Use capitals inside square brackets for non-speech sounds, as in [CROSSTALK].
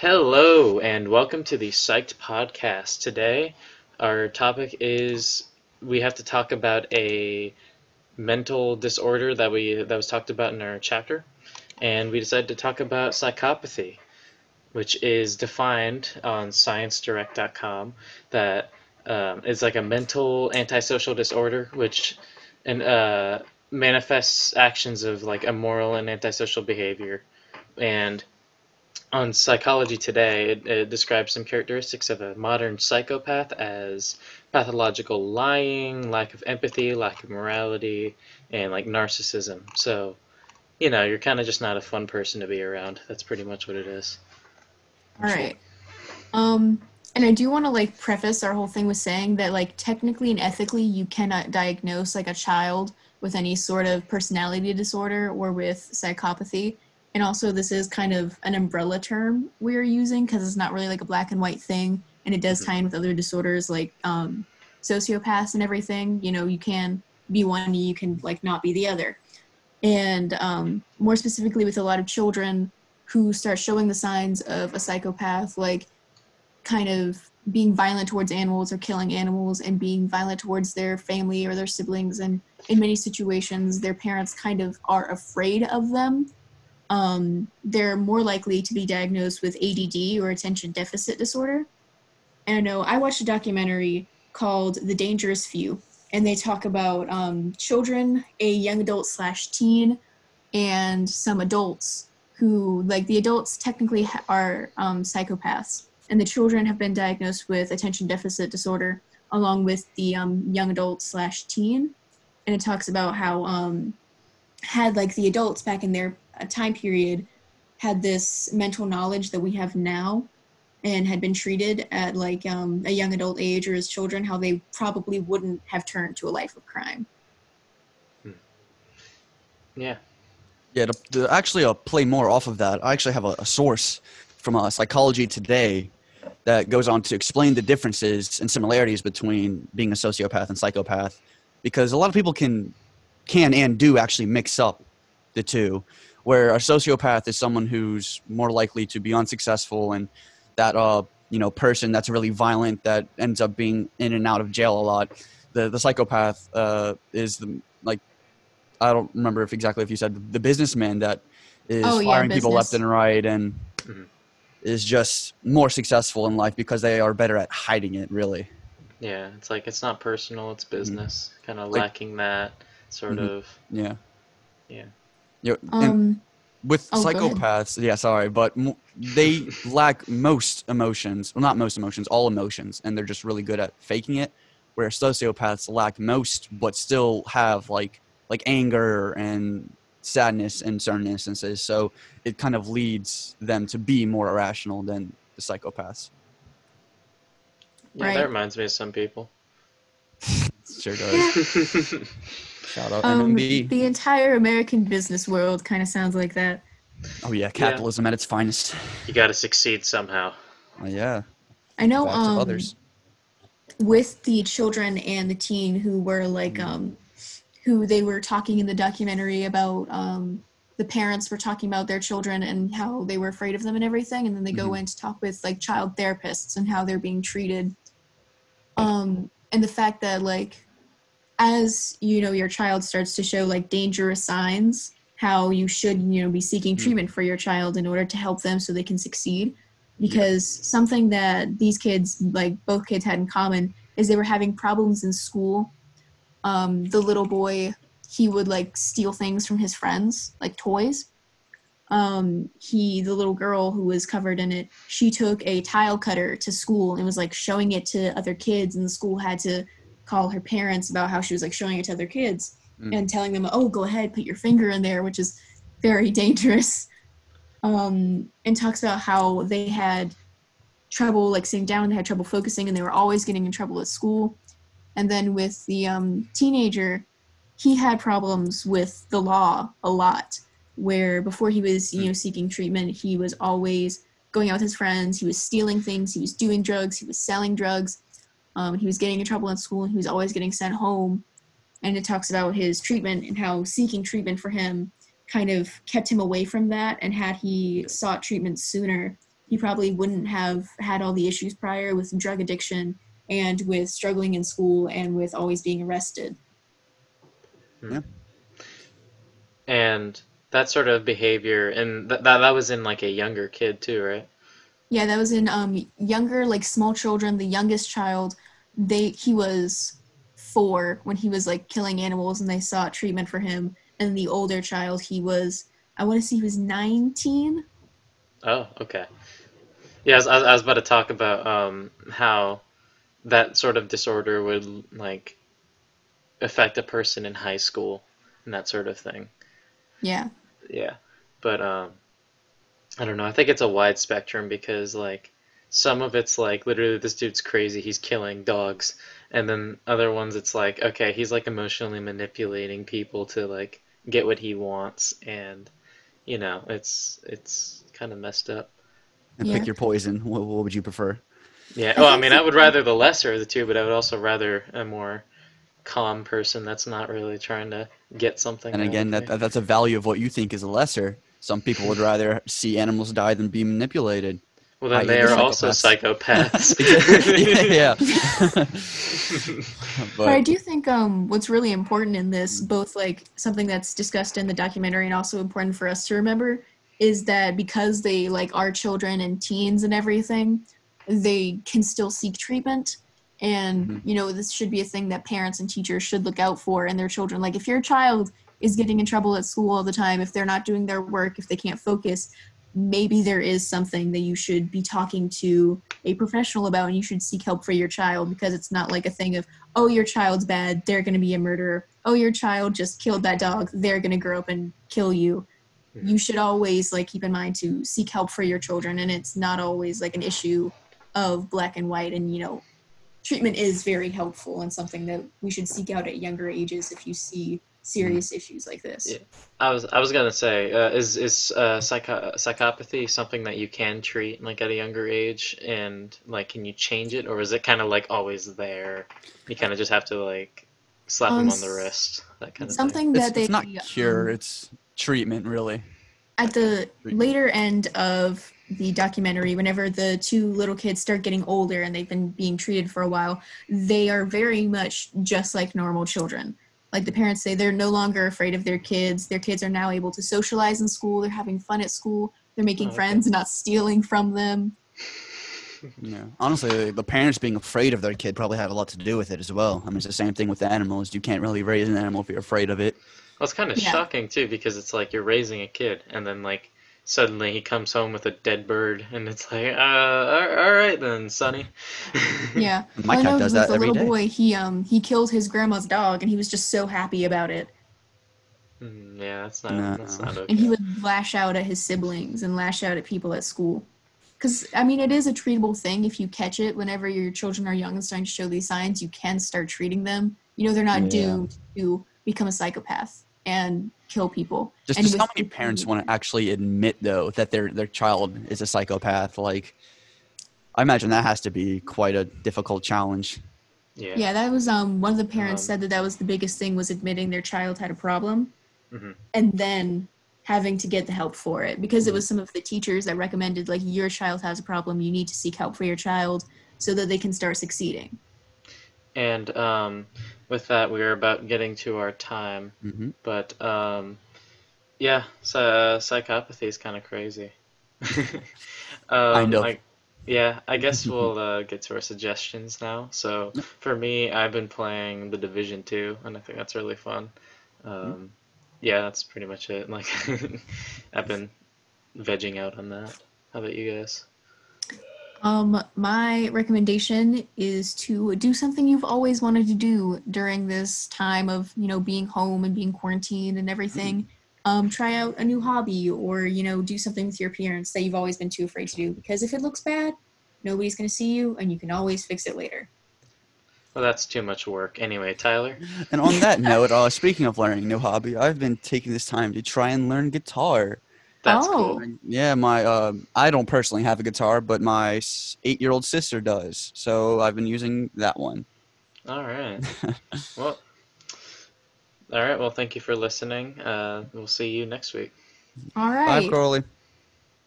Hello, and welcome to the Psyched Podcast. Today, our topic is we have to talk about a mental disorder that we that was talked about in our chapter, and we decided to talk about psychopathy, which is defined on ScienceDirect.com that um, is like a mental antisocial disorder, which and uh, manifests actions of like immoral and antisocial behavior, and on Psychology Today, it, it, describes some characteristics of a modern psychopath as pathological lying, lack of empathy, lack of morality, and like narcissism. So, you know, you're kind of just not a fun person to be around. That's pretty much what it is. All right. Um, and I do want to like preface our whole thing with saying that like technically and ethically, you cannot diagnose like a child with any sort of personality disorder or with psychopathy and also this is kind of an umbrella term we're using because it's not really like a black and white thing and it does mm-hmm. tie in with other disorders like um, sociopaths and everything. You know you can be one you can like not be the other. And um, more specifically with a lot of children who start showing the signs of a psychopath like kind of being violent towards animals or killing animals and being violent towards their family or their siblings. And in many situations their parents kind of are afraid of them um, they're more likely to be diagnosed with ADD or attention deficit disorder. And I know I watched a documentary called The Dangerous Few, and they talk about um, children, a young adult slash teen, and some adults who, like the adults, technically are um, psychopaths, and the children have been diagnosed with attention deficit disorder along with the um, young adult slash teen. And it talks about how um, had like the adults back in their time period had this mental knowledge that we have now and had been treated at like um, a young adult age or as children, how they probably wouldn't have turned to a life of crime. Hmm. Yeah. Yeah, to, to actually uh, play more off of that, I actually have a, a source from uh, Psychology Today that goes on to explain the differences and similarities between being a sociopath and psychopath, because a lot of people can can and do actually mix up the two where a sociopath is someone who's more likely to be unsuccessful and that uh you know person that's really violent that ends up being in and out of jail a lot the the psychopath uh is the like i don't remember if exactly if you said the businessman that is oh, yeah, firing people left and right and mm-hmm. is just more successful in life because they are better at hiding it really yeah it's like it's not personal it's mm-hmm. business mm-hmm. kind of like, lacking that sort mm-hmm. of yeah yeah you know, um, with oh, psychopaths, yeah, sorry, but m- they lack most emotions. Well, not most emotions, all emotions, and they're just really good at faking it. Where sociopaths lack most, but still have like like anger and sadness in certain instances. So it kind of leads them to be more irrational than the psychopaths. Yeah, right. that reminds me of some people. [LAUGHS] sure does. [LAUGHS] Shout out um, MMB. The entire American business world kind of sounds like that. Oh yeah, capitalism yeah. at its finest. You got to succeed somehow. Oh, yeah. I know. Um, others. With the children and the teen who were like, mm. um, who they were talking in the documentary about, um, the parents were talking about their children and how they were afraid of them and everything, and then they mm-hmm. go in to talk with like child therapists and how they're being treated. Um, and the fact that like as you know your child starts to show like dangerous signs how you should you know be seeking hmm. treatment for your child in order to help them so they can succeed. Because something that these kids like both kids had in common is they were having problems in school. Um, the little boy he would like steal things from his friends like toys. Um, he the little girl who was covered in it she took a tile cutter to school and was like showing it to other kids and the school had to call her parents about how she was like showing it to other kids mm. and telling them, "Oh, go ahead, put your finger in there," which is very [LAUGHS] dangerous. Um, and talks about how they had trouble like sitting down, they had trouble focusing, and they were always getting in trouble at school. And then with the um, teenager, he had problems with the law a lot. Where before he was, you know, seeking treatment, he was always going out with his friends. He was stealing things. He was doing drugs. He was selling drugs um, he was getting in trouble in school and he was always getting sent home. And it talks about his treatment and how seeking treatment for him kind of kept him away from that. And had he sought treatment sooner, he probably wouldn't have had all the issues prior with drug addiction and with struggling in school and with always being arrested. Yeah. And that sort of behavior, and th- that that was in like a younger kid too, right? Yeah, that was in um younger like small children. The youngest child, they he was four when he was like killing animals, and they sought treatment for him. And the older child, he was I want to say he was nineteen. Oh, okay. Yeah, I was, I was about to talk about um, how that sort of disorder would like affect a person in high school and that sort of thing. Yeah. Yeah, but um, I don't know. I think it's a wide spectrum because like some of it's like literally this dude's crazy. He's killing dogs, and then other ones it's like okay, he's like emotionally manipulating people to like get what he wants, and you know, it's it's kind of messed up. And Yeah. pick your poison. What, what would you prefer? Yeah. I Well, I mean, I would rather the lesser of the two, but I would also rather a more calm person that's not really trying to get something. And again, that, that that's a value of what you think is a lesser. Some people would rather see animals die than be manipulated. Well, then they yeah. are also psychopaths. [LAUGHS] yeah. But I do think um, what's really important in this, both like something that's discussed in the documentary and also important for us to remember, is that because they like are children and teens and everything, they can still seek treatment. And Mhm. you know, this should be a thing that parents and teachers should look out for in their children. Like if your child is getting in trouble at school all the time, if they're not doing their work, if they can't focus, maybe there is something that you should be talking to a professional about and you should seek help for your child because it's not like a thing of oh your child's bad they're going to be a murderer oh your child just killed that dog they're going to grow up and kill you Mhm. you should always like keep in mind to seek help for your children and it's not always like an issue of black and white and you know treatment is very helpful and something that we should seek out at younger ages if you see serious issues like this Yeah. I was I was gonna say, uh, is is uh, psycho- psychopathy something that you can treat like at a younger age, and like can you change it, or is it kind of like always there? You kind of just have to like slap Um, him on the wrist, that kind of thing. something it's, that they it's not um, cure. It's treatment, really. at the Treatment. later end of the documentary, whenever the two little kids start getting older and they've been being treated for a while, they are very much just like normal children. Like the parents say, they're no longer afraid of their kids. Their kids are now able to socialize in school. They're having fun at school. They're making Oh, okay. friends and not stealing from them. [LAUGHS] Yeah. Honestly, the parents being afraid of their kid probably had a lot to do with it as well. I mean, it's the same thing with animals. You can't really raise an animal if you're afraid of it. Well, it's kind of Yeah. shocking too because it's like you're raising a kid, and then like suddenly he comes home with a dead bird, and it's like, uh, all all right then, Sonny. Yeah. [LAUGHS] My Well, I cat does with that the every little day. boy, he um he killed his grandma's dog and he was just so happy about it. Mm, yeah, that's not No. that's not okay. and he would lash out at his siblings and lash out at people at school because i mean it is a treatable thing if you catch it whenever your children are young and starting to show these signs you can start treating them you know they're not Yeah. doomed to become a psychopath and kill people Just, just how with- many parents want to actually admit though that their their child is a psychopath? Like, I imagine that has to be quite a difficult challenge. yeah. yeah that was um one of the parents Um, said that that was the biggest thing was admitting their child had a problem Mhm. and then having to get the help for it because Mm-hmm. it was some of the teachers that recommended like your child has a problem you need to seek help for your child so that they can start succeeding And um, with that, we are about getting to our time. hmm But um, yeah, so, uh, psychopathy is kind of crazy. [LAUGHS] um, Kind of. I, yeah, I guess [LAUGHS] we'll uh, get to our suggestions now. So for me, I've been playing the Division Two, and I think that's really fun. Um, yeah, that's pretty much it. [LAUGHS] Like, I've been vegging out on that. How about you guys? Um, my recommendation is to do something you've always wanted to do during this time of, you know, being home and being quarantined and everything. Um, try out a new hobby or, you know, do something with your appearance that you've always been too afraid to do. Because if it looks bad, nobody's going to see you and you can always fix it later. Well, that's too much work. Anyway, Tyler. And on that note, uh, speaking of learning a new hobby, I've been taking this time to try and learn guitar. That's Oh. cool. Yeah, my uh, I don't personally have a guitar, but my eight-year-old sister does. So I've been using that one. All right. [LAUGHS] well, all right. Well, thank you for listening. Uh, we'll see you next week. All right. Bye, right. Crowley.